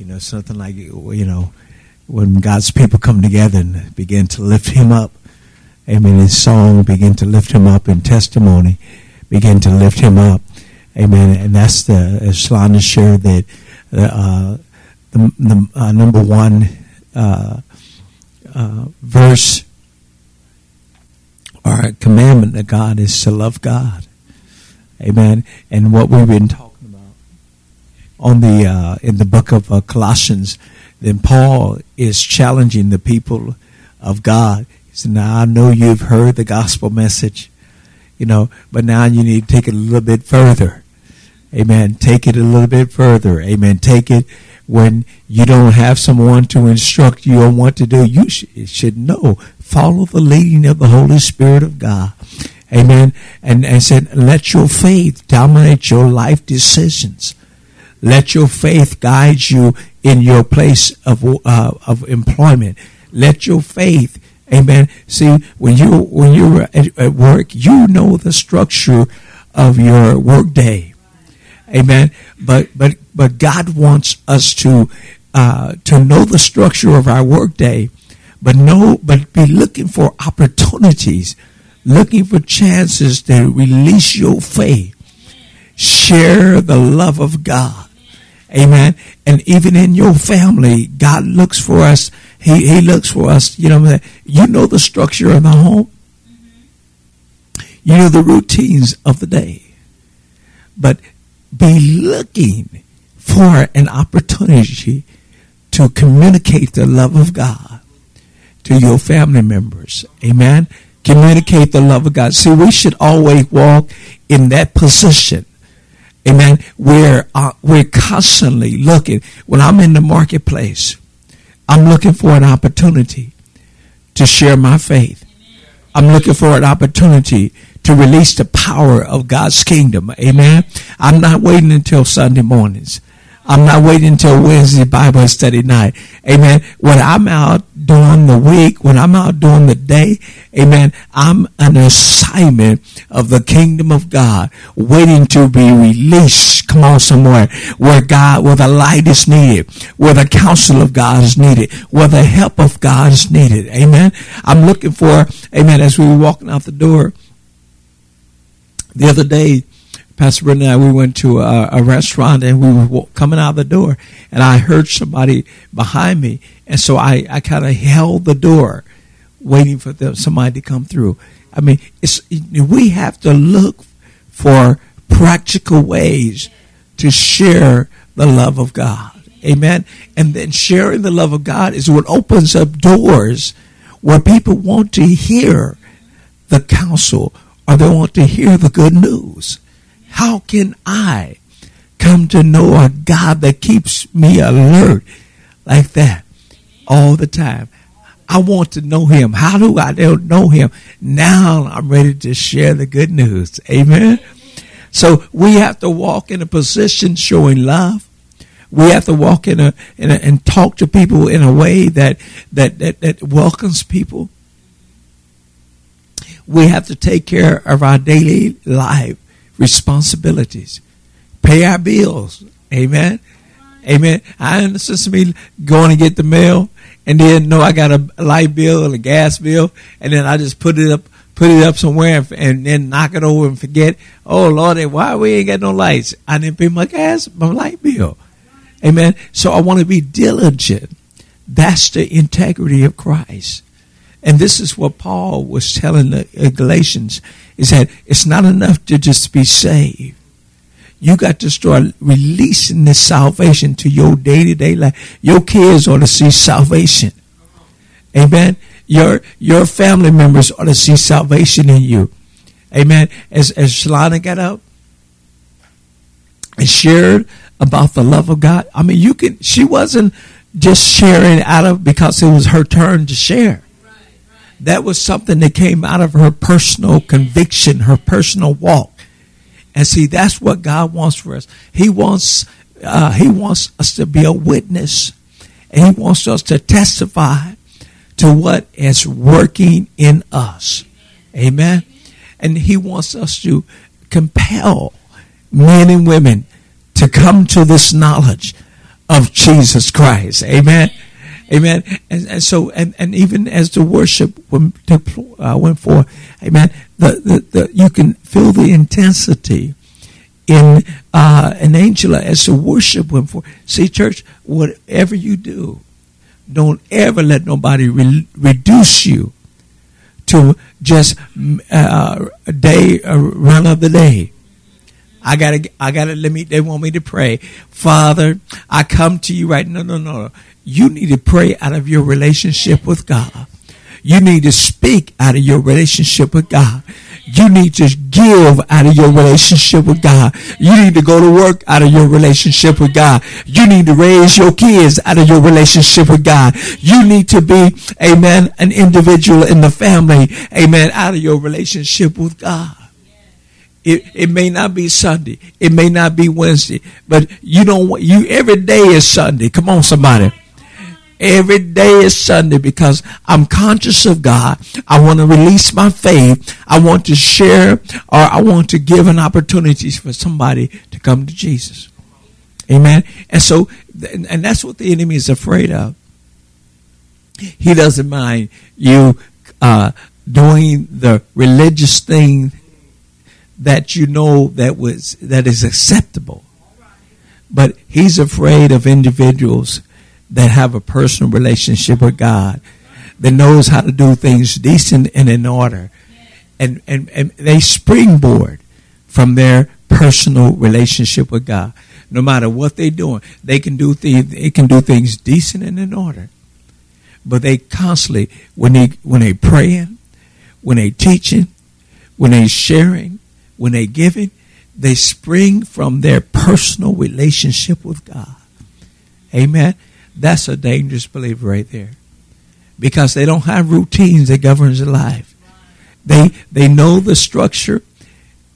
You know, something like, you know, when God's people come together and begin to lift him up. Amen. His song begin to lift him up in testimony, begin to lift him up. Amen. And that's the, as Shalana shared that, uh, the, the uh, number one uh, uh, verse or commandment of God is to love God. Amen. And what we've been talking on the uh, in the book of uh, Colossians, then Paul is challenging the people of God. He said, "Now I know you've heard the gospel message, you know, but now you need to take it a little bit further. Amen. Take it a little bit further. Amen. Take it." when you don't have someone to instruct you on what to do, you should know. Follow the leading of the Holy Spirit of God. Amen. And, and said, let your faith dominate your life decisions. Let your faith guide you in your place of, uh, of employment. Let your faith, amen. See, when you, when you're at, at work, you know the structure of your work day. Amen. But, but but God wants us to uh, to know the structure of our workday, but know, but be looking for opportunities, looking for chances to release your faith, share the love of God. Amen. And even in your family, God looks for us. He, he looks for us. You know, you know the structure of the home. You know the routines of the day. But be looking for an opportunity to communicate the love of God to your family members. Amen. Communicate the love of God. See, we should always walk in that position. Amen. Where uh, we're constantly looking. When I'm in the marketplace, I'm looking for an opportunity to share my faith. I'm looking for an opportunity to release the power of God's kingdom. Amen. I'm not waiting until Sunday mornings. I'm not waiting until Wednesday Bible study night. Amen. When I'm out during the week, when I'm out during the day, amen, I'm an assignment of the kingdom of God waiting to be released. Come on somewhere where God, where the light is needed, where the counsel of God is needed, where the help of God is needed. Amen. I'm looking for, amen, as we were walking out the door the other day, Pastor Brenda and I, we went to a, a, restaurant and we were coming out of the door and I heard somebody behind me. And so I, I kind of held the door waiting for them, somebody to come through. I mean, it's, we have to look for practical ways to share the love of God. Amen. And then sharing the love of God is what opens up doors where people want to hear the counsel or they want to hear the good news. How can I come to know a God that keeps me alert like that all the time? I want to know him. How do I know him? Now I'm ready to share the good news. Amen. So we have to walk in a position showing love. We have to walk in a, in a and talk to people in a way that, that, that, that welcomes people. We have to take care of our daily life responsibilities. Pay our bills. Amen. Amen. I understand me going to get the mail and then know I got a light bill and a gas bill and then I just put it up put it up somewhere and, and then knock it over and forget. Oh Lord, eh, why we ain't got no lights? I didn't pay my gas, my light bill. Amen. So I want to be diligent. That's the integrity of Christ. And this is what Paul was telling the Galatians is that it's not enough to just be saved. You got to start releasing this salvation to your day to day life. Your kids ought to see salvation. Amen. Your your family members ought to see salvation in you. Amen. As as Shalana got up and shared about the love of God. I mean, you can. She wasn't just sharing out of because it was her turn to share that was something that came out of her personal conviction, her personal walk. And see, that's what God wants for us. He wants, uh, He wants us to be a witness, and He wants us to testify to what is working in us. Amen. And He wants us to compel men and women to come to this knowledge of Jesus Christ. Amen. Amen. And, and so, and, and even as the worship went, uh, went forth, amen, the, the, the, you can feel the intensity in uh, an Angela as the worship went forth. See, church, whatever you do, don't ever let nobody re- reduce you to just uh, a day, a run of the day. I gotta, I gotta, let me, they want me to pray. Father, I come to you right No, no, no. No. You need to pray out of your relationship with God. You need to speak out of your relationship with God. You need to give out of your relationship with God. You need to go to work out of your relationship with God. You need to raise your kids out of your relationship with God. You need to be, amen, an individual in the family, amen, out of your relationship with God. It, it may not be Sunday. It may not be Wednesday, but you don't, you, every day is Sunday. Come on, somebody. Every day is Sunday because I'm conscious of God. I want to release my faith. I want to share or I want to give an opportunity for somebody to come to Jesus. Amen. And so, and that's what the enemy is afraid of. He doesn't mind you uh, doing the religious thing that you know that was that is acceptable. But he's afraid of individuals that have a personal relationship with God, that knows how to do things decent and in order. And, and, and they springboard from their personal relationship with God. No matter what they're doing, they can do things, they can do things decent and in order. But they constantly, when they, when they praying, when they teaching, when they sharing, when they giving, they spring from their personal relationship with God. Amen. That's a dangerous believer right there. Because they don't have routines that governs their life. They they know the structure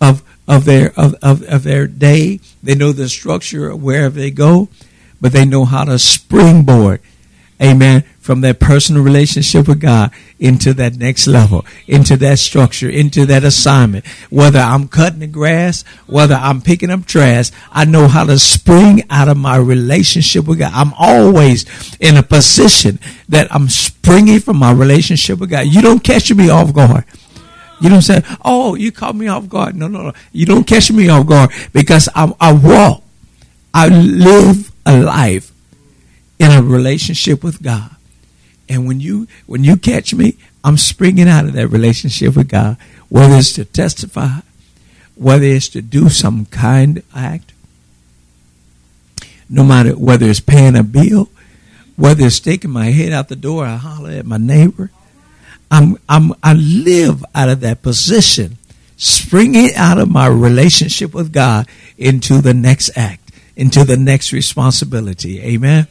of of their of, of, of their day. They know the structure of wherever they go, but they know how to springboard amen, from that personal relationship with God into that next level, into that structure, into that assignment. Whether I'm cutting the grass, whether I'm picking up trash, I know how to spring out of my relationship with God. I'm always in a position that I'm springing from my relationship with God. You don't catch me off guard. You don't say, "Oh, you caught me off guard." No, no, no. You don't catch me off guard because I, I walk, I live a life in a relationship with God. And when you when you catch me, I'm springing out of that relationship with God, whether it's to testify, whether it's to do some kind act, no matter whether it's paying a bill, whether it's sticking my head out the door, I holler at my neighbor. I'm I'm I live out of that position, springing out of my relationship with God into the next act, into the next responsibility. Amen.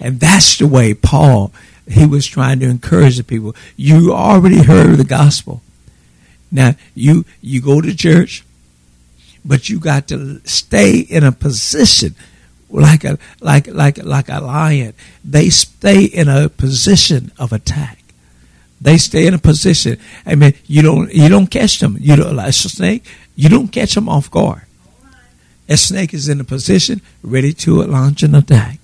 And that's the way Paul, he was trying to encourage the people. You already heard the gospel. Now, you, you go to church, but you got to stay in a position like a, like, like, like a lion. They stay in a position of attack. They stay in a position. I mean, you don't, you don't catch them. You don't, like a snake, you don't catch them off guard. A snake is in a position ready to launch an attack.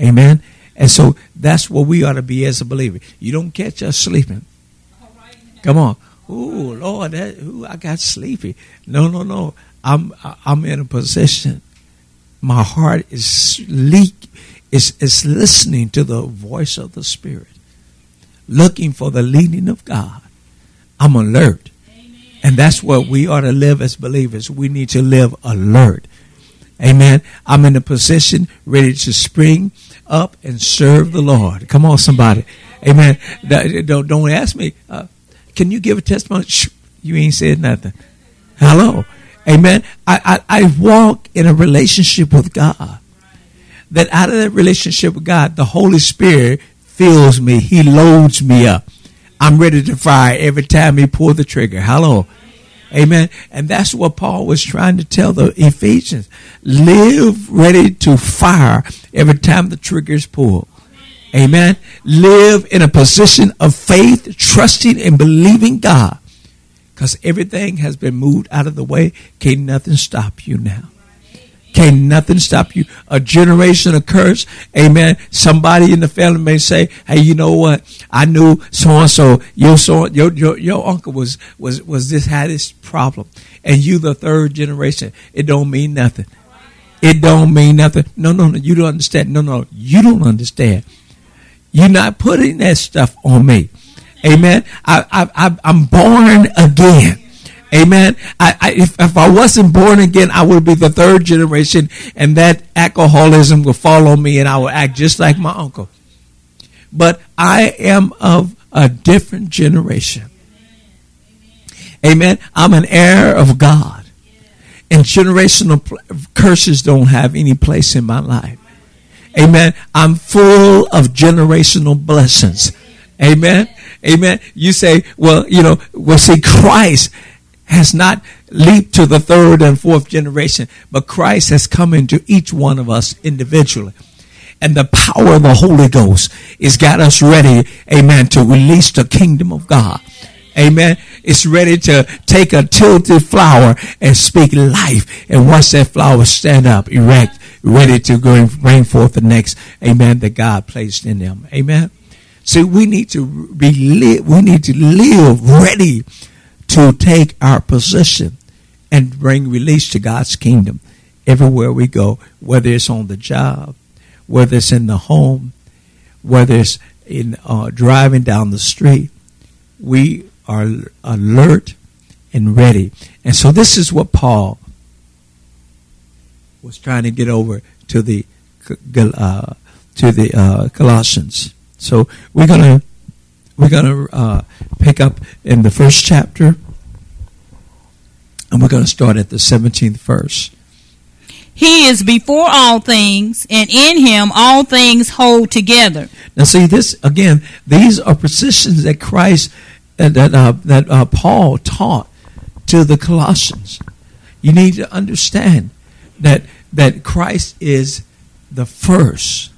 Amen. And so that's what we ought to be as a believer. You don't catch us sleeping. Come on. Ooh, Lord, that, ooh, I got sleepy. No, no, no. I'm I'm in a position. My heart is leak is is listening to the voice of the Spirit, looking for the leading of God. I'm alert. Amen. And that's what we ought to live as believers. We need to live alert. Amen. I'm in a position ready to spring up and serve the Lord. Come on, somebody. Amen. Don't, don't ask me, uh, can you give a testimony? Shh, you ain't said nothing. Hello. Amen. I, I, I walk in a relationship with God. That out of that relationship with God, the Holy Spirit fills me. He loads me up. I'm ready to fire every time he pull the trigger. Hello. Amen. And that's what Paul was trying to tell the Ephesians. Live ready to fire every time the trigger is pulled. Amen. Live in a position of faith, trusting and believing God. Because everything has been moved out of the way. Can't nothing stop you now. Can't nothing stop you. A generation of curse. Amen. Somebody in the family may say, Hey, you know what? I knew so and so, your so your, your your uncle was was was this had this problem. And you the third generation. It don't mean nothing. It don't mean nothing. No, no, no. You don't understand. No, no. You don't understand. You're not putting that stuff on me. Amen. I, I, I'm born again. Amen. I, I, if, if I wasn't born again, I would be the third generation, and that alcoholism would follow me, and I would act just like my uncle. But I am of a different generation. Amen. I'm an heir of God, and generational curses don't have any place in my life. Amen. I'm full of generational blessings. Amen. Amen. You say, well, you know, well, see, Christ has not leaped to the third and fourth generation, but Christ has come into each one of us individually. And the power of the Holy Ghost has got us ready, amen, to release the kingdom of God. Amen. It's ready to take a tilted flower and speak life and once that flower stand up erect, ready to go bring forth the next, amen, that God placed in them. Amen. See, we need to be live, we need to live ready to take our position and bring release to God's kingdom everywhere we go, whether it's on the job, whether it's in the home, whether it's in uh, driving down the street. We are alert and ready. And so this is what Paul was trying to get over to the uh, to the uh, Colossians. So we're gonna we're gonna uh, pick up in the first chapter, and we're gonna start at the seventeenth verse. He is before all things, and in him all things hold together. Now, see this again. These are positions that Christ uh, that uh, that uh, Paul taught to the Colossians. You need to understand that that Christ is the first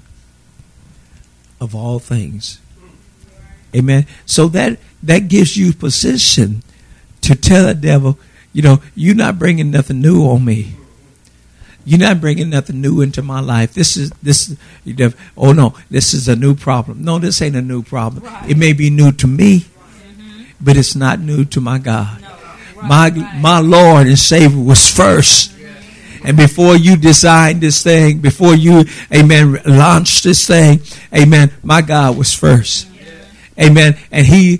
of all things. Amen. So that that gives you position to tell the devil, you know, you're not bringing nothing new on me. You're not bringing nothing new into my life. This is this. Oh no, this is a new problem. No, this ain't a new problem. Right. It may be new to me, mm-hmm. but it's not new to my God. No. Right. My my Lord and Savior was first. And before you designed this thing, before you, amen, launched this thing, amen, my God was first. Amen. And he,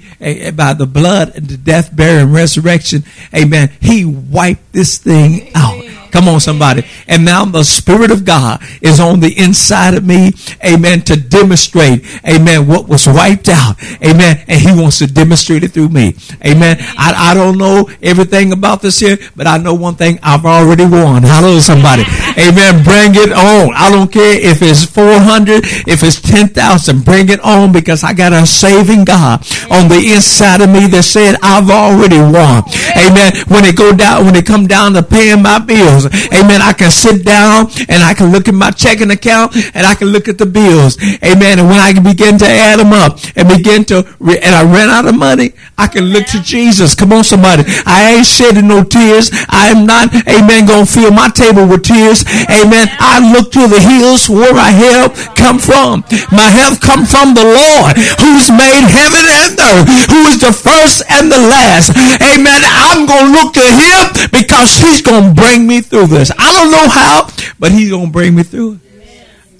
by the blood and the death, burial, and resurrection, amen, he wiped this thing out. Come on, somebody. And now the Spirit of God is on the inside of me. Amen. To demonstrate, amen, what was wiped out. Amen. And He wants to demonstrate it through me. Amen. I, I don't know everything about this here, but I know one thing I've already won. Hello, somebody. Amen. Bring it on. I don't care if it's 400, if it's 10,000, bring it on because I got a saving God on the inside of me that said I've already won. Amen. When it go down, when it come down to paying my bills, Amen. I can sit down and I can look at my checking account and I can look at the bills. Amen. And when I begin to add them up and begin to, and I ran out of money, I can look to Jesus. Come on, somebody. I ain't shedding no tears. I am not, amen, to fill my table with tears. Amen. I look to the hills where my help come from. My help come from the Lord who's made heaven and earth, who is the first and the last. Amen. I'm to look to him because he's to bring me through through this. I don't know how, but he's going to bring me through it.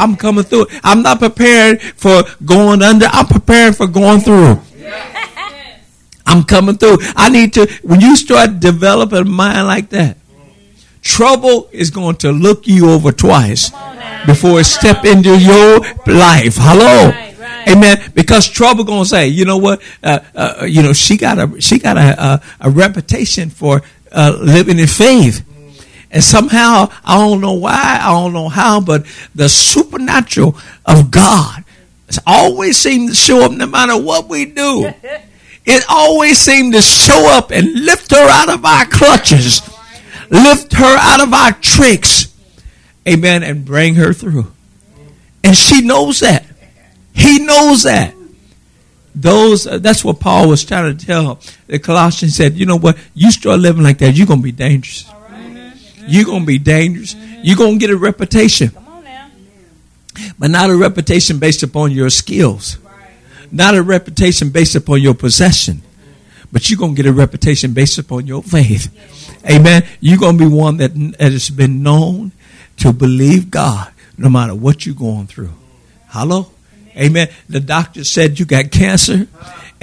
I'm coming through it. I'm not prepared for going under. I'm prepared for going through. I'm coming through. I need to, when you start developing a mind like that, trouble is going to look you over twice before it step into your life. Hello. Amen. Because trouble gonna say, you know what? Uh, uh, you know she got a she got a a, a reputation for uh, living in faith. And somehow, I don't know why, I don't know how, but the supernatural of God always seems to show up no matter what we do. It always seems to show up and lift her out of our clutches, lift her out of our tricks. Amen. And bring her through. And she knows that. He knows that. Those, uh, that's what Paul was trying to tell the Colossians said, you know what? You start living like that, you're going to be dangerous. You're going to be dangerous. You're going to get a reputation. But not a reputation based upon your skills. Not a reputation based upon your possession. But you're going to get a reputation based upon your faith. Amen. You're going to be one that has been known to believe God no matter what you're going through. Hello? Amen. The doctor said you got cancer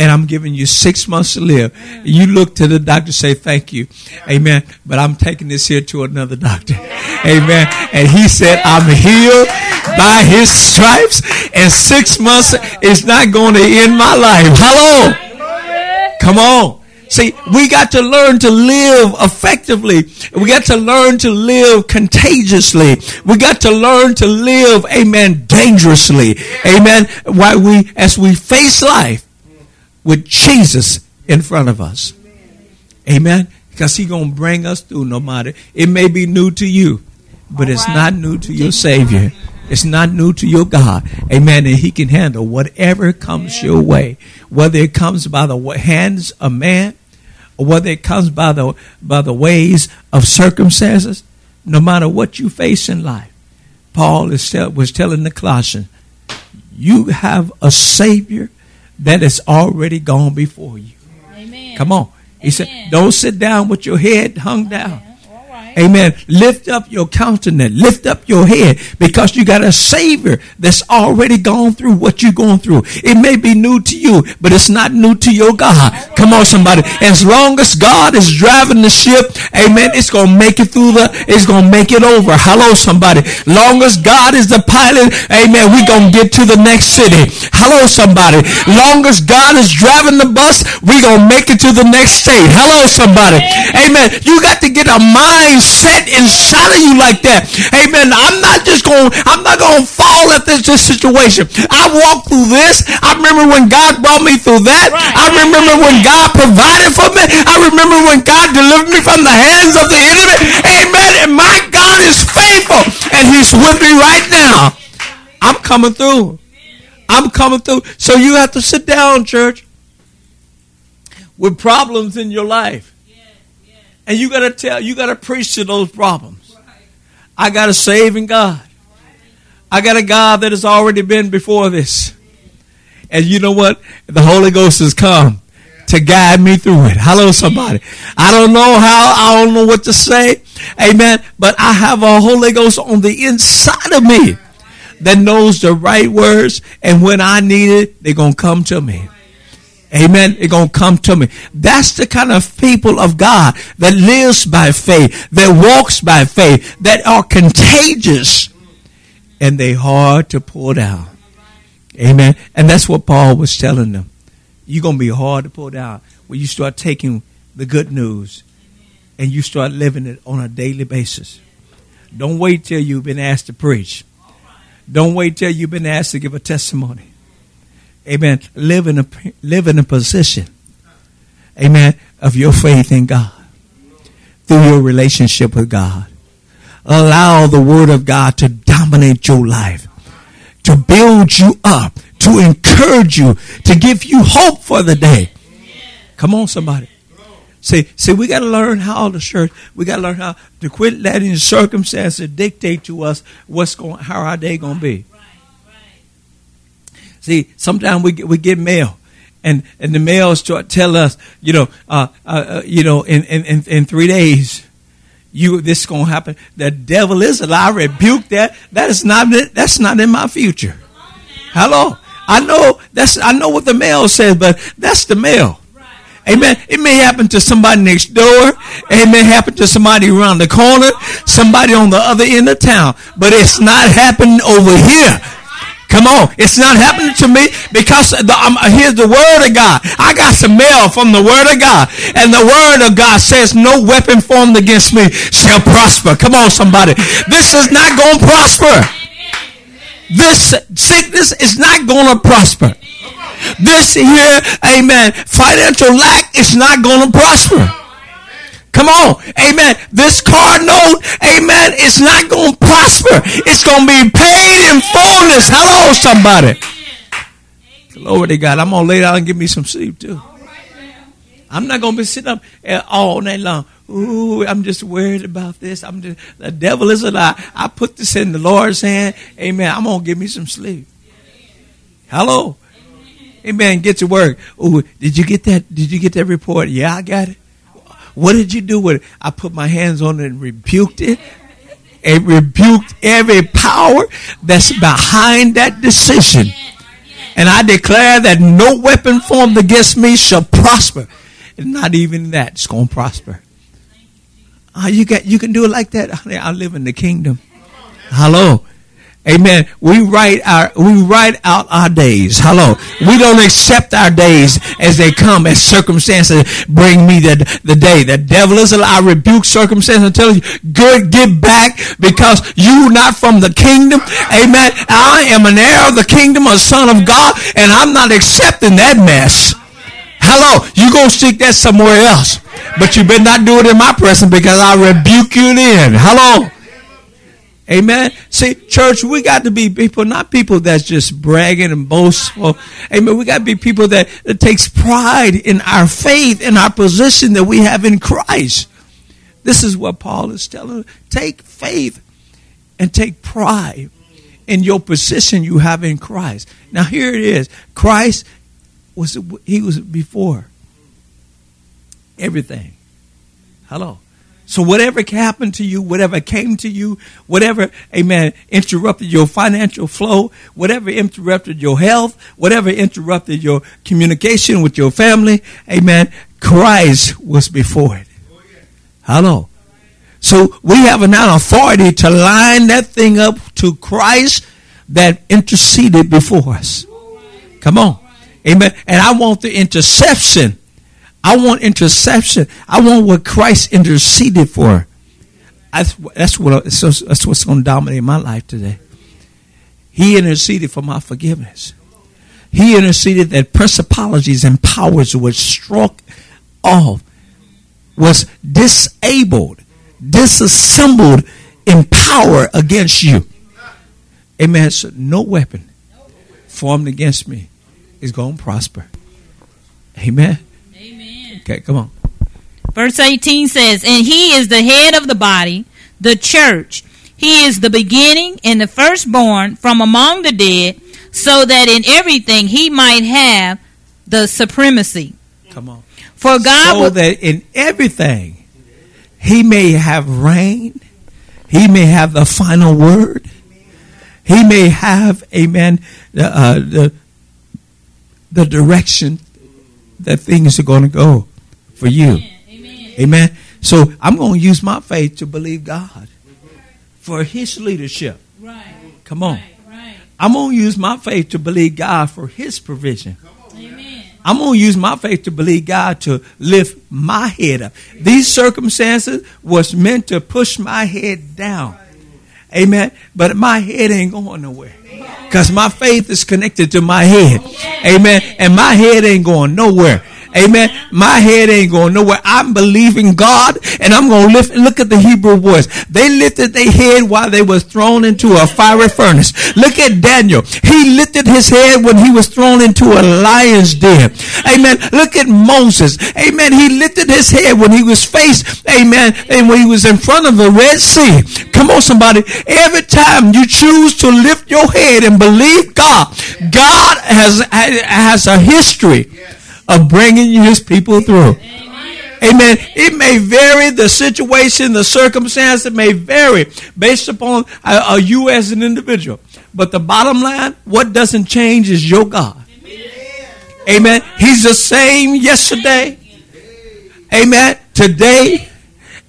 and I'm giving you six months to live. You look to the doctor, say thank you. Amen. But I'm taking this here to another doctor. Amen. And he said, I'm healed by his stripes and six months is not going to end my life. Hello. Come on. See, we got to learn to live effectively. We got to learn to live contagiously. We got to learn to live, amen, dangerously. Amen. Why we, as we face life with Jesus in front of us. Amen. Because he's going to bring us through no matter. It may be new to you, but it's not new to your Savior. It's not new to your God. Amen. And he can handle whatever comes your way, whether it comes by the hands of man or whether it comes by the by the ways of circumstances, no matter what you face in life. Paul is tell, was telling the Colossians, you have a Savior that has already gone before you. Amen. Come on. He Amen. said, don't sit down with your head hung down. Amen. Lift up your countenance. Lift up your head because you got a Savior that's already gone through what you're going through. It may be new to you, but it's not new to your God. Come on, somebody. As long as God is driving the ship, amen, it's going to make it through the, it's going to make it over. Hello, somebody. Long as God is the pilot, amen, we going to get to the next city. Hello, somebody. Long as God is driving the bus, we going to make it to the next state. Hello, somebody. Amen. You got to get a mind set inside of you like that. Amen. I'm not just going, I'm not going to fall at this, this situation. I walked through this. I remember when God brought me through that. I remember when God provided for me. I remember when God delivered me from the hands of the enemy. Amen. And my God is faithful and he's with me right now. I'm coming through. I'm coming through. So you have to sit down, church, with problems in your life. And you got to tell, you got to preach to those problems. I got a saving God. I got a God that has already been before this. And you know what? The Holy Ghost has come to guide me through it. Hello, somebody. I don't know how, I don't know what to say. Amen. But I have a Holy Ghost on the inside of me that knows the right words. And when I need it, they're going to come to me. Amen. It's going to come to me. That's the kind of people of God that lives by faith, that walks by faith, that are contagious and they hard to pull down. Amen. And that's what Paul was telling them. You're going to be hard to pull down when you start taking the good news and you start living it on a daily basis. Don't wait till you've been asked to preach. Don't wait till you've been asked to give a testimony amen, live in a, live in a position, amen, of your faith in God through your relationship with God. Allow the word of God to dominate your life, to build you up, to encourage you, to give you hope for the day. Come on, somebody. See, see, we got to learn how the church. We got to learn how to quit letting circumstances dictate to us what's going, how our day going to be. See, sometimes we we get mail. And, and the mail start tell us, you know, uh, uh, uh, you know, in, in, in three days, you this is gonna happen. The devil is a lie. I rebuke that. That is not that's not in my future. Hello. I know that's I know what the mail says, but that's the mail. Amen. It may happen to somebody next door. It may happen to somebody around the corner, somebody on the other end of town, but it's not happening over here. Come on. It's not happening to me because the, um, here's the word of God. I got some mail from the word of God. And the word of God says no weapon formed against me shall prosper. Come on, somebody. This is not going to prosper. This sickness is not going to prosper. This here, amen, financial lack is not going to prosper. Come on. Amen. This car note, amen, it's not going to prosper. It's going to be paid in fullness. Hello, somebody. Glory to God. I'm going to lay down and give me some sleep too. I'm not going to be sitting up eh, all night long ooh, I'm just worried about this. I'm just, the devil is a lie. I put this in the Lord's hand. Amen. I'm going to give me some sleep. Hello. Amen. Get to work. Ooh, did you get that? Did you get that report? Yeah, I got it. What did you do with it? I put my hands on it and rebuked it. And rebuked every power that's behind that decision. And I declare that no weapon formed against me shall prosper. And not even that it's going to prosper. Uh, you got you can do it like that. I live in the kingdom. Hello. Amen. We write our we write out our days. Hello. We don't accept our days as they come as circumstances bring me the, the day. The devil is a lie. I rebuke circumstances and tell you, good, get back because you not from the kingdom. Amen. I am an heir of the kingdom, a son of God, and I'm not accepting that mess. Hello. You go seek that somewhere else. But you better not do it in my presence because I rebuke you then. Hello. Amen. See, church, we got to be people, not people that's just bragging and boastful. Amen. We got to be people that, that takes pride in our faith and our position that we have in Christ. This is what Paul is telling. Take faith and take pride in your position you have in Christ. Now here it is. Christ was he was before everything. Hello. So whatever happened to you, whatever came to you, whatever, amen, interrupted your financial flow, whatever interrupted your health, whatever interrupted your communication with your family, amen, Christ was before it. Hello. So we have an authority to line that thing up to Christ that interceded before us. Come on. Amen. And I want the interception I want interception. I want what Christ interceded for. That's, that's what that's what's going to dominate my life today. He interceded for my forgiveness. He interceded that principalities and powers were struck off, was disabled, disassembled in power against you. Amen. So no weapon formed against me is going to prosper. Amen. Okay, come on. Verse 18 says, And he is the head of the body, the church. He is the beginning and the firstborn from among the dead, so that in everything he might have the supremacy. Come on. For God so will, that in everything he may have reign, he may have the final word, he may have, amen, the, uh, the, the direction that things are going to go for you. Amen. Amen. So I'm going to use my faith to believe God for His leadership. Right. Come on. Right. Right. I'm going to use my faith to believe God for His provision. Amen. I'm going to use my faith to believe God to lift my head up. These circumstances was meant to push my head down. Amen. But my head ain't going nowhere. Because my faith is connected to my head. Amen. And my head ain't going nowhere. Amen. My head ain't going nowhere. I'm believing God and I'm going to lift, look at the Hebrew boys. They lifted their head while they was thrown into a fiery furnace. Look at Daniel. He lifted his head when he was thrown into a lion's den. Amen. Look at Moses. Amen. He lifted his head when he was faced. Amen. And when he was in front of the Red Sea. Come on, somebody. Every time you choose to lift your head and believe God, God has, has a history of bringing his people through. Amen. It may vary, the situation, the circumstance, it may vary based upon uh, you as an individual. But the bottom line, what doesn't change is your God. Amen. He's the same yesterday. Amen. Today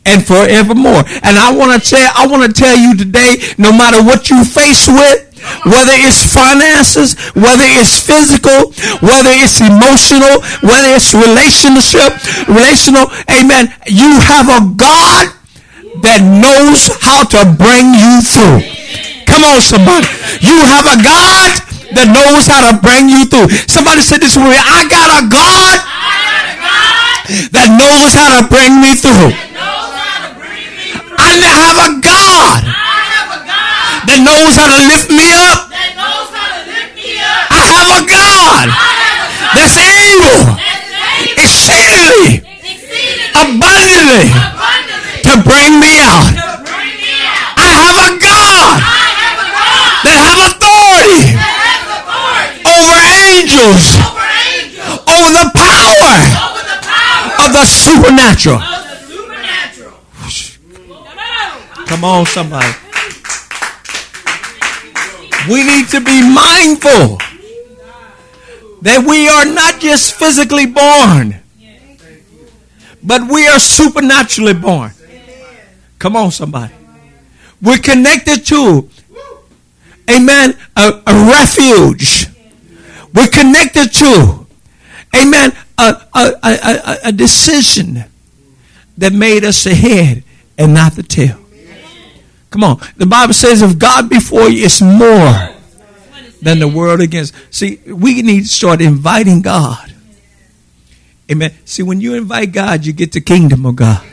and forevermore. And I want to tell I want to tell you today, no matter what you face with, whether it's finances, whether it's physical, whether it's emotional, whether it's relationship, relational, amen. You have a God that knows how to bring you through. Come on, somebody. You have a God that knows how to bring you through. Somebody said this way, I got a God that knows how to bring me through. I have a God that knows how to lift me up. That knows how to lift me up. I have a God that's able, exceedingly, abundantly to bring me out. I have a God that have authority over angels, over the power of the supernatural. of the supernatural. Come on, somebody. We need to be mindful that we are not just physically born, but we are supernaturally born. Come on, somebody. We're connected to, amen, a, a refuge. We're connected to, amen, a, a, a, a decision that made us the head and not the tail. Come on. The Bible says if God before you is more than the world against. See, we need to start inviting God. Amen. See, when you invite God, you get the kingdom of God.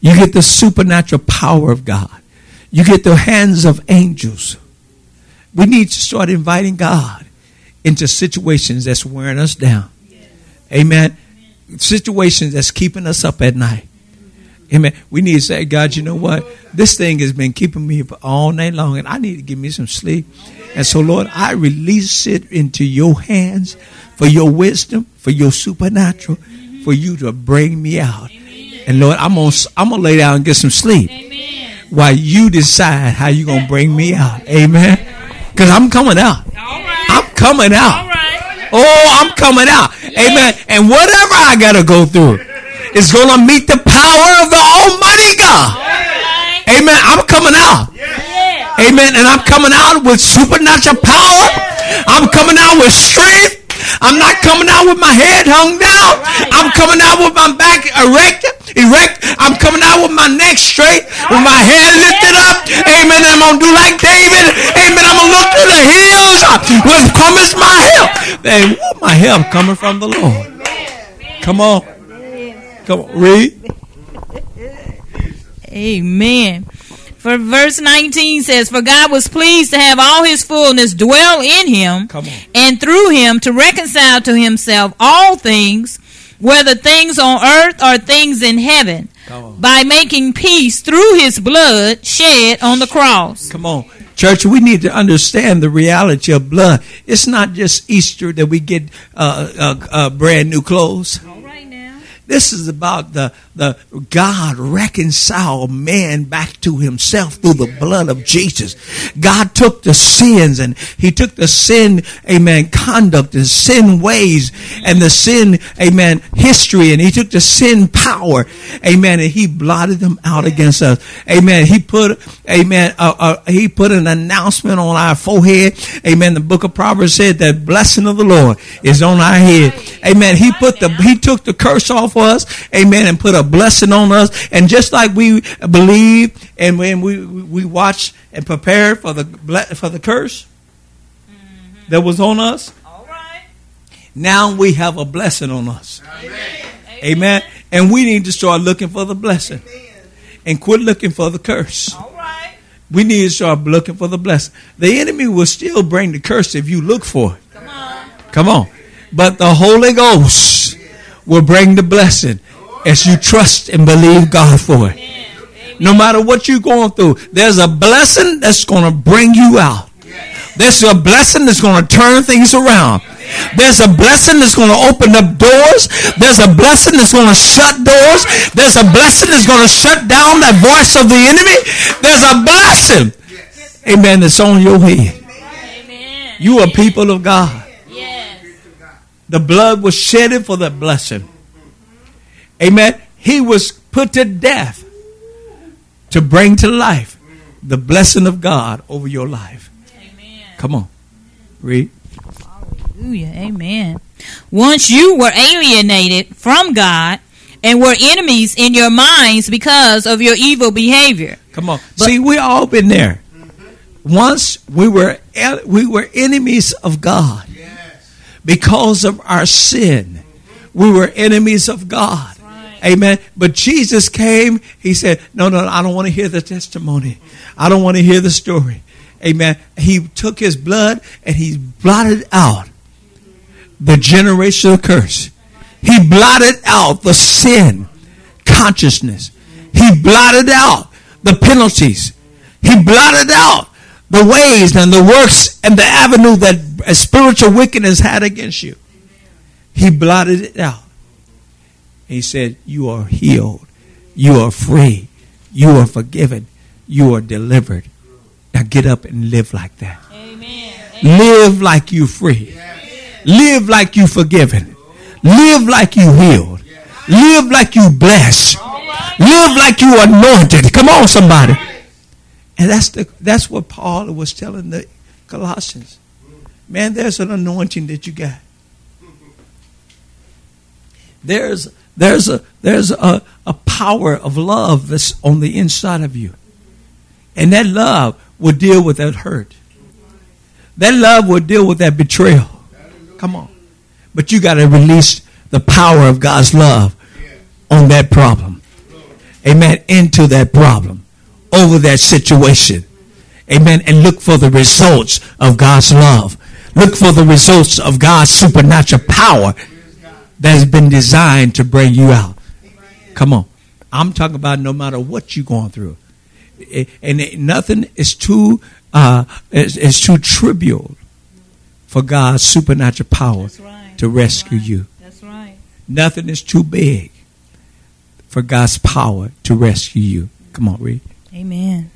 You get the supernatural power of God. You get the hands of angels. We need to start inviting God into situations that's wearing us down. Amen. Situations that's keeping us up at night. Amen. We need to say, God, you know what? This thing has been keeping me up all night long, and I need to give me some sleep. And so, Lord, I release it into your hands for your wisdom, for your supernatural, for you to bring me out. And Lord, I'm gonna I'm gonna lay down and get some sleep while you decide how you're gonna bring me out. Amen. Because I'm coming out. I'm coming out. Oh, I'm coming out. Amen. And whatever I gotta go through is going to meet the power of the Almighty God. Amen. I'm coming out. Amen. And I'm coming out with supernatural power. I'm coming out with strength. I'm not coming out with my head hung down. I'm coming out with my back erect, erect. I'm coming out with my neck straight, with my head lifted up. Amen. I'm gonna do like David. Amen. I'm gonna look to the hills. Where comes my help? And my help coming from the Lord. Come on. Come on, read. Amen. For verse 19 says, For God was pleased to have all his fullness dwell in him, and through him to reconcile to himself all things, whether things on earth or things in heaven, by making peace through his blood shed on the cross. Come on. Church, we need to understand the reality of blood. It's not just Easter that we get uh, uh, uh, brand new clothes. This is about the, the God reconciled man back to himself through the blood of Jesus. God took the sins and he took the sin, amen, conduct and sin ways and the sin, amen, history and he took the sin power, amen, and he blotted them out against us. Amen. He put, amen, uh, uh, he put an announcement on our forehead. Amen. The book of Proverbs said that blessing of the Lord is on our head. Amen. He put the, he took the curse off for us, amen, and put a blessing on us. And just like we believe and when we, we watch and prepare for the, for the curse mm-hmm. that was on us, now we have a blessing on us. Amen. amen. And we need to start looking for the blessing and quit looking for the curse. We need to start looking for the blessing. The enemy will still bring the curse if you look for it. Come on. Come on. But the Holy Ghost will bring the blessing as you trust and believe God for it. No matter what you're going through, there's a blessing that's going to bring you out. There's a blessing that's going to turn things around. There's a blessing that's going to open up doors. There's a blessing that's going to shut doors. There's a blessing that's going to shut down that voice of the enemy. There's a blessing, amen, that's on your head. You are people of God. The blood was shedded for the blessing. Amen. He was put to death to bring to life the blessing of God over your life. Amen. Come on. Read. Hallelujah. Amen. Once you were alienated from God and were enemies in your minds because of your evil behavior. Come on. But, See, we all been there. Once we were we were enemies of God because of our sin. We were enemies of God. Amen. But Jesus came. He said, No, no, I don't want to hear the testimony. I don't want to hear the story. Amen. He took his blood and he blotted out the generational curse. He blotted out the sin consciousness. He blotted out the penalties. He blotted out the ways and the works and the avenue that spiritual wickedness had against you. He blotted it out. He said, You are healed. You are free. You are forgiven. You are delivered. Now get up and live like that. Amen. Live like you free. Live like you forgiven. Live like you healed. Live like you blessed. Live like you anointed. Come on, somebody. And that's the that's what Paul was telling the Colossians. Man, there's an anointing that you got. There's there's a there's a, a power of love that's on the inside of you. And that love will deal with that hurt. That love will deal with that betrayal. Come on. But you got to release the power of God's love on that problem. Amen. Into that problem. Over that situation. Amen. And look for the results of God's love. Look for the results of God's supernatural power that has been designed to bring you out. Come on. I'm talking about no matter what you're going through. And nothing is too uh, is, is too trivial for God's supernatural power right. to rescue right. you. That's right. Nothing is too big for God's power to rescue you. Come on, read. Amen.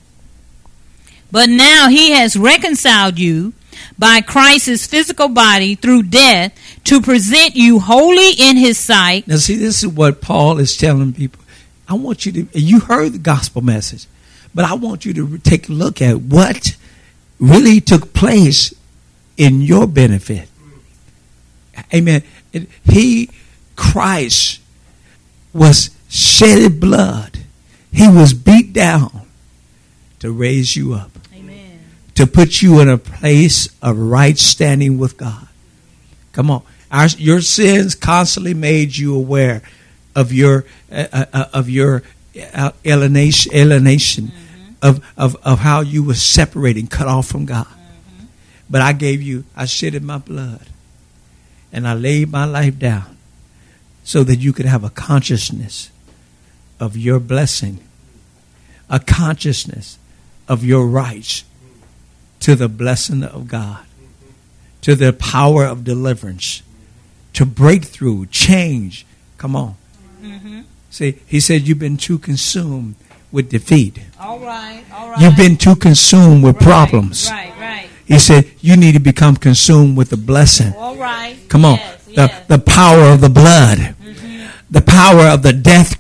But now he has reconciled you by Christ's physical body through death to present you holy in his sight. Now, see, this is what Paul is telling people. I want you to, you heard the gospel message, but I want you to take a look at what really took place in your benefit. Amen. He, Christ, was shedded blood. He was beat down to raise you up. To put you in a place of right standing with God. Come on. Our, your sins constantly made you aware of your uh, uh, uh of your uh, alienation, alienation mm-hmm. of, of, of how you were separating, cut off from God. But I gave you, I shedded my blood and I laid my life down so that you could have a consciousness of your blessing, a consciousness of your rights to the blessing of God, to the power of deliverance, to breakthrough, change. Come on. Mm-hmm. See, he said you've been too consumed with defeat. All right, all right. You've been too consumed with right, problems. Right, right. He said, You need to become consumed with the blessing. All right. Come on. Yes, the, yes. the power of the blood, mm-hmm. the power of the death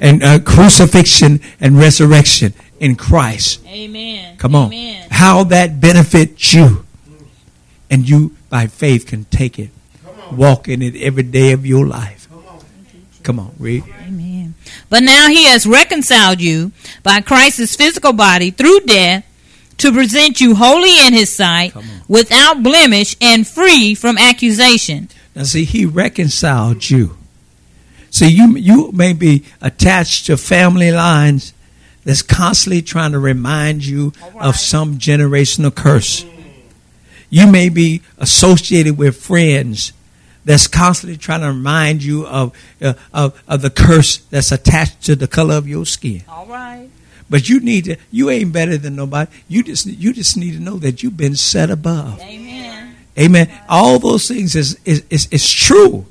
and uh, crucifixion and resurrection in Christ. Amen. Come on. Amen. How that benefits you. And you, by faith, can take it. Walk in it every day of your life. Come on, read. Amen. But now he has reconciled you by Christ's physical body through death to present you holy in his sight, without blemish and free from accusation. Now, see, he reconciled you. See, you you may be attached to family lines that's constantly trying to remind you of some generational curse. You may be associated with friends that's constantly trying to remind you of, uh, of, of the curse that's attached to the color of your skin. All right. But you need to. You ain't better than nobody. You just you just need to know that you've been set above. Amen. Amen. All those things is is is, is true.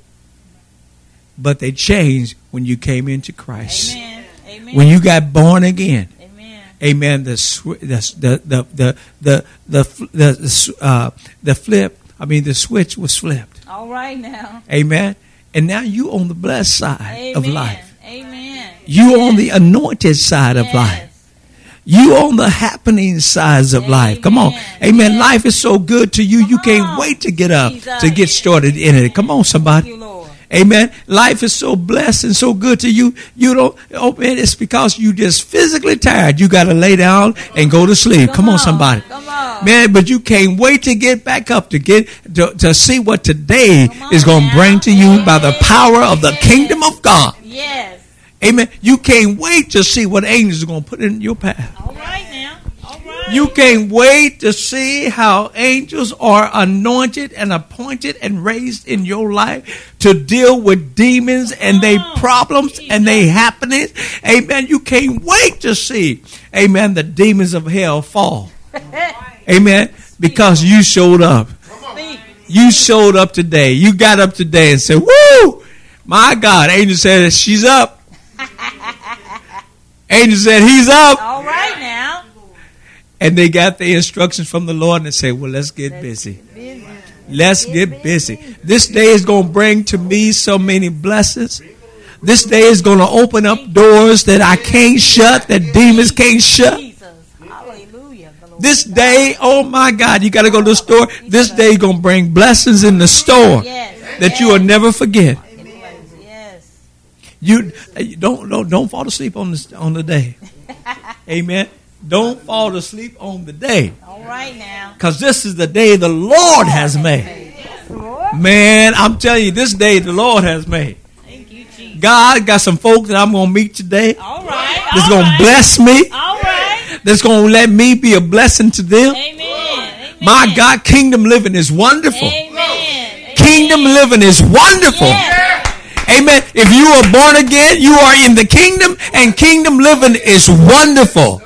But they changed when you came into Christ. Amen. When you got born again. Amen. Amen. The the the the the the the, uh, the flip. I mean, the switch was flipped. All right now. Amen. And now you on the blessed side Amen. of life. Amen. You on the anointed side yes. of life. You on the happening sides of Amen. life. Come on. Amen. Yes. Life is so good to you, Come you can't on. wait to get up Jesus. to get started in it. Come on, somebody. Amen. Life is so blessed and so good to you. You don't, oh man, it's because you just physically tired. You got to lay down and go to sleep. Come, Come on, somebody. Come on. Man, but you can't wait to get back up to get, to, to see what today is going to bring to you by the power of the yes. kingdom of God. Yes. Amen. You can't wait to see what angels are going to put in your path. All right now. All right. You can't wait to see how angels are anointed and appointed and raised in your life to deal with demons and their problems and their happenings. Amen. You can't wait to see, amen, the demons of hell fall. Amen. Because you showed up. You showed up today. You got up today and said, Woo! My God. Angel said, She's up. Angel said, He's up. All right now. And they got the instructions from the Lord and they say, Well, let's get busy. Let's get busy. This day is going to bring to me so many blessings. This day is going to open up doors that I can't shut, that demons can't shut. This day, oh my God, you got to go to the store. This day is going to bring blessings in the store that you will never forget. You don't don't don't fall asleep on the on the day. Amen. Don't fall asleep on the day. All right now. Because this is the day the Lord has made. Man, I'm telling you, this day the Lord has made. Thank you, Jesus. God got some folks that I'm going to meet today. All right. That's going right. to bless me. All right. That's going to let me be a blessing to them. Amen. Amen. My God, kingdom living is wonderful. Amen. Kingdom living is wonderful. Yes. Amen. If you are born again, you are in the kingdom, and kingdom living is wonderful.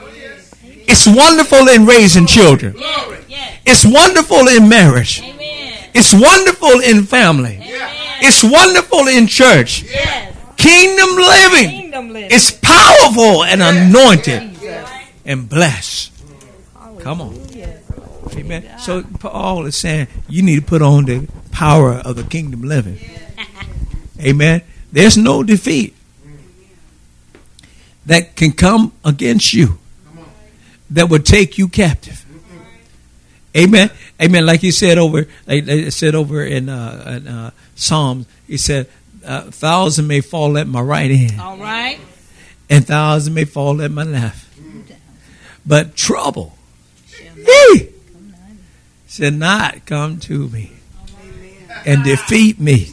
It's wonderful in raising children. Yes. Yes. It's wonderful in marriage. It's wonderful in family. It's wonderful in church. Kingdom living Kingdom living. is powerful and anointed and blessed. Come on. Amen. So Paul is saying you need to put on the power of the kingdom living. Amen. There's no defeat that can come against you that would take you captive. Amen. Amen. Like he said over, like said over in, uh, in uh, Psalms, he said, "A thousand may fall at my right hand, All right. and thousand may fall at my left, but trouble, he shall not come to me and defeat me.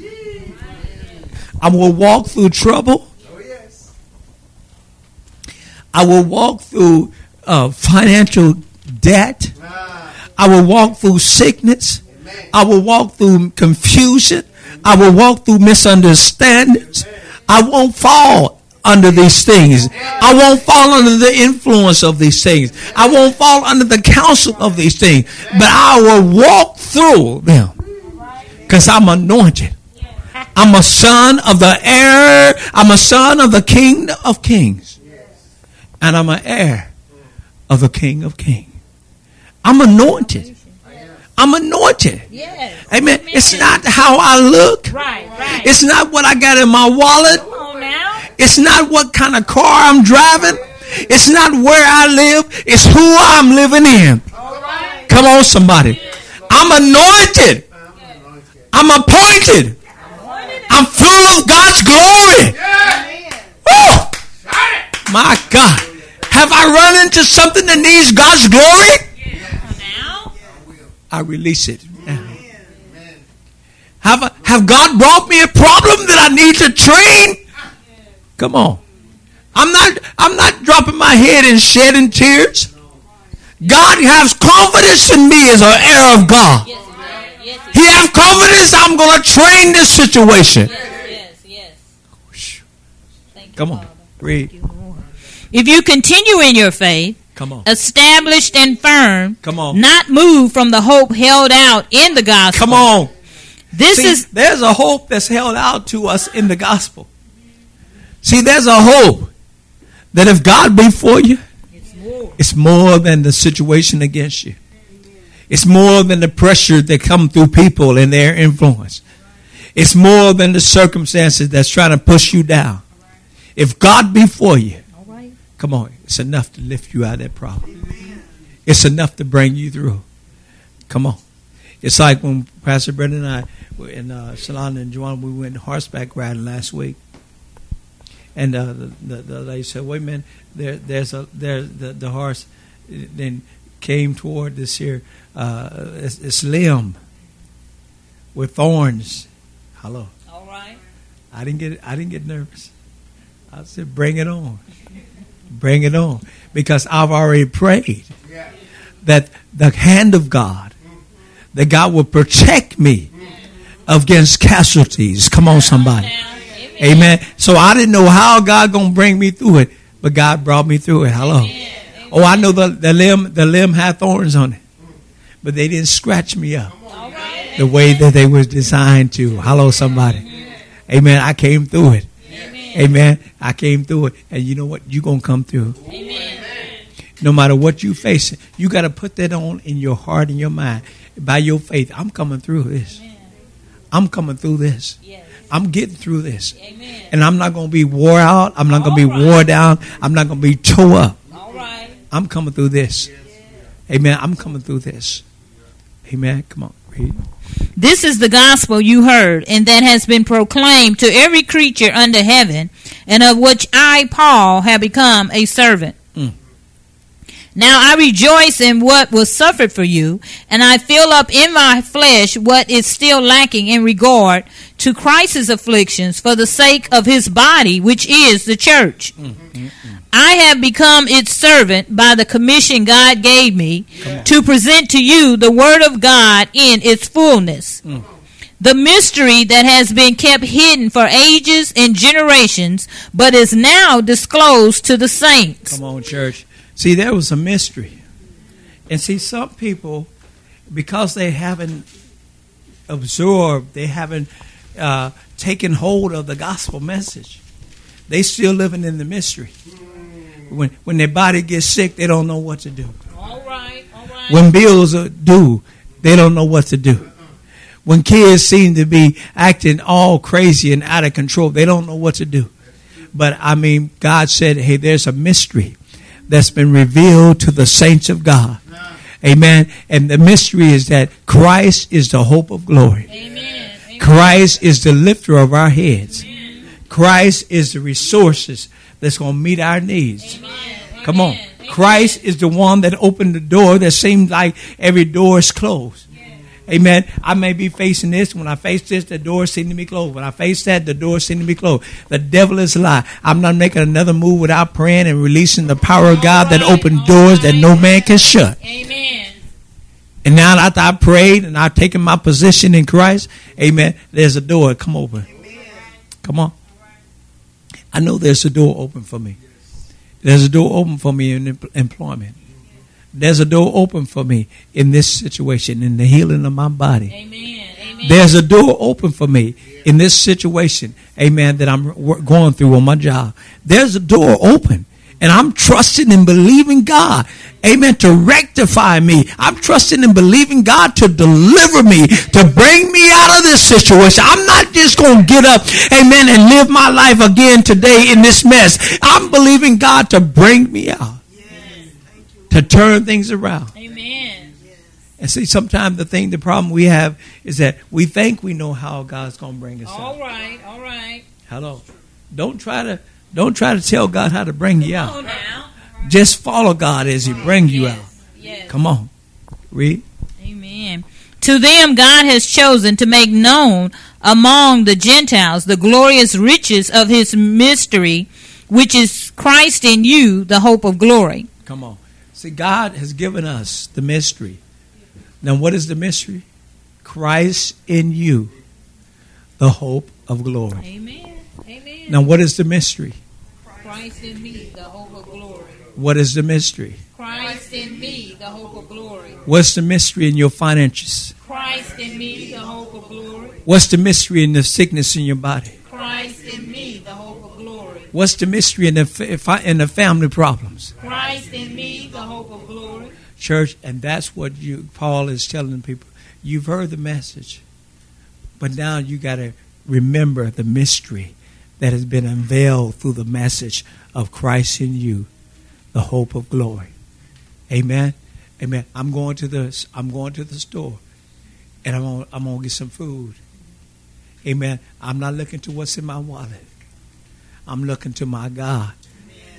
I will walk through trouble. I will walk through uh, financial debt. I will walk through sickness. I will walk through confusion. I will walk through misunderstandings. I won't fall under these things. I won't fall under the influence of these things. I won't fall under the counsel of these things. But I will walk through them because I'm anointed. I'm a son of the heir. I'm a son of the king of kings. And I'm an heir of the king of kings. I'm anointed. I'm anointed. Yes. Amen. It's not how I look. Right. Right. It's not what I got in my wallet. Come on now. It's not what kind of car I'm driving. It's not where I live. It's who I'm living in. Come on, somebody. I'm anointed. I'm appointed. I'm full of God's glory. Woo! My God. Have I run into something that needs God's glory? Now. I release it. Have, I, have God brought me a problem that I need to train? Come on. I'm not I'm not dropping my head and shedding tears. God has confidence in me as an heir of God. Yes. Yes. He has confidence I'm going to train this situation. Yes. Yes. Yes. Thank you, Come on. Father. Read. If you continue in your faith, Come on. established and firm, Come on. not moved from the hope held out in the gospel. Come on. This See, is there's a hope that's held out to us in the gospel. See, there's a hope that if God be for you, it's more than the situation against you. It's more than the pressure that come through people and their influence. It's more than the circumstances that's trying to push you down. If God be for you. Come on, it's enough to lift you out of that problem. It's enough to bring you through. Come on. It's like when Pastor Brendan and I were in uh, Shalana and Joanna, we went horseback riding last week. And uh, the, the, the lady said, wait a minute, there, there's a, there, the, the horse then came toward this here, uh, it's, it's limb with thorns. Hello. All right. I didn't get I didn't get nervous. I said, "Bring it on, bring it on," because I've already prayed. that the hand of God, that God will protect me against casualties. Come on, somebody. Amen. So I didn't know how God gonna bring me through it, but God brought me through it. Hello. Oh, I know the, the limb the limb had thorns on it, but they didn't scratch me up the way that they was designed to. Hello, somebody. Amen. I came through it. Amen. I came through it, and you know what? You're gonna come through. Amen. No matter what you face, you got to put that on in your heart and your mind by your faith. I'm coming through this. I'm coming through this. I'm getting through this. Amen. And I'm not going to be wore out. I'm not going to be right. wore down. I'm not going to be tore up. All right. I'm coming through this. Amen. I'm coming through this. Amen. Come on. Read. This is the gospel you heard, and that has been proclaimed to every creature under heaven, and of which I, Paul, have become a servant. Mm. Now I rejoice in what was suffered for you, and I fill up in my flesh what is still lacking in regard to Christ's afflictions for the sake of his body, which is the church. Mm-hmm. I have become its servant by the commission God gave me to present to you the word of God in its fullness. Mm. The mystery that has been kept hidden for ages and generations, but is now disclosed to the saints. Come on, church. See, there was a mystery. And see, some people, because they haven't absorbed, they haven't uh, taken hold of the gospel message, they still living in the mystery. When when their body gets sick, they don't know what to do. All right, all right. When bills are due, they don't know what to do. When kids seem to be acting all crazy and out of control, they don't know what to do. But I mean, God said, "Hey, there's a mystery." that's been revealed to the saints of God. Amen. And the mystery is that Christ is the hope of glory. Amen. Christ is the lifter of our heads. Christ is the resources that's going to meet our needs. Amen. Come on. Christ is the one that opened the door that seems like every door is closed. Amen. I may be facing this. When I face this, the door seems to be closed. When I face that, the door seems to be closed. The devil is a lie. I'm not making another move without praying and releasing the power of God that opened doors that no man can shut. Amen. And now after I prayed and I've taken my position in Christ, amen, there's a door. Come open. Come on. I know there's a door open for me. There's a door open for me in employment there's a door open for me in this situation, in the healing of my body. Amen. Amen. There's a door open for me in this situation, amen, that I'm going through on my job. There's a door open. And I'm trusting and believing God, amen, to rectify me. I'm trusting and believing God to deliver me, to bring me out of this situation. I'm not just going to get up, amen, and live my life again today in this mess. I'm believing God to bring me out to turn things around. Amen. And see, sometimes the thing, the problem we have is that we think we know how God's going to bring us all out. All right, all right. Hello. Don't try to don't try to tell God how to bring you out. Just follow God as He brings you out. Come on, read. Amen. To them, God has chosen to make known among the Gentiles the glorious riches of His mystery, which is Christ in you, the hope of glory. Come on. See, God has given us the mystery. Now, what is the mystery? Christ in you, the hope of glory. Amen. Amen. Now, what is the mystery? Christ in me, the hope of glory. What is the mystery? Christ in me, the hope of glory. What's the mystery in your finances? Christ in me, the hope of glory. What's the mystery in the sickness in your body? Christ in me, the hope of glory. What's the mystery in the in the family problems? Christ in me, the hope of glory. Church, and that's what you Paul is telling people. You've heard the message, but now you got to remember the mystery that has been unveiled through the message of Christ in you, the hope of glory. Amen. Amen. I'm going to the I'm going to the store, and I'm gonna, I'm gonna get some food. Amen. I'm not looking to what's in my wallet. I'm looking to my God.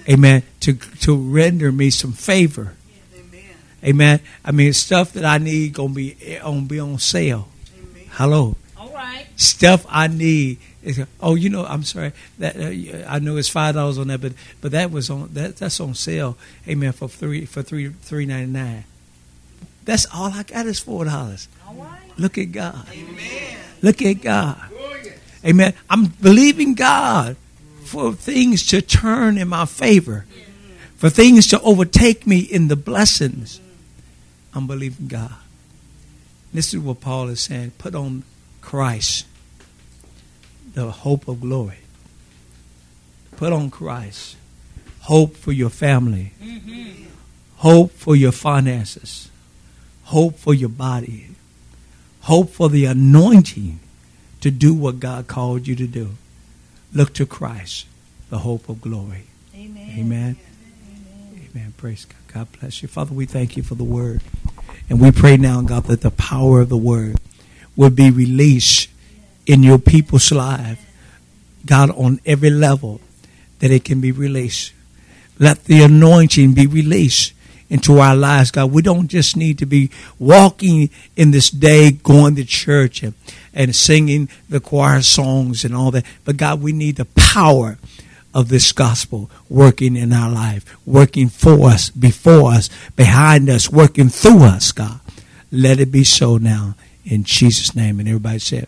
Amen. To to render me some favor. Amen. Amen. I mean, stuff that I need gonna be gonna be on sale. Amen. Hello. All right. Stuff I need. Oh, you know, I'm sorry. That uh, I know it's five dollars on that, but but that was on that that's on sale. Amen. For three for three three ninety nine. That's all I got is four dollars. Look at God. Amen. Look at God. Amen. I'm believing God for things to turn in my favor, for things to overtake me in the blessings. I'm believing God. This is what Paul is saying. Put on Christ, the hope of glory. Put on Christ. Hope for your family. Hope for your finances. Hope for your body. Hope for the anointing to do what God called you to do. Look to Christ, the hope of glory. Amen. Amen. Amen. Praise God. God bless you. Father, we thank you for the word. And we pray now, God, that the power of the word will be released in your people's life. God, on every level, that it can be released. Let the anointing be released into our lives, God. We don't just need to be walking in this day, going to church and, and singing the choir songs and all that. But God, we need the power of this gospel working in our life, working for us, before us, behind us, working through us, God. Let it be so now in Jesus' name. And everybody said,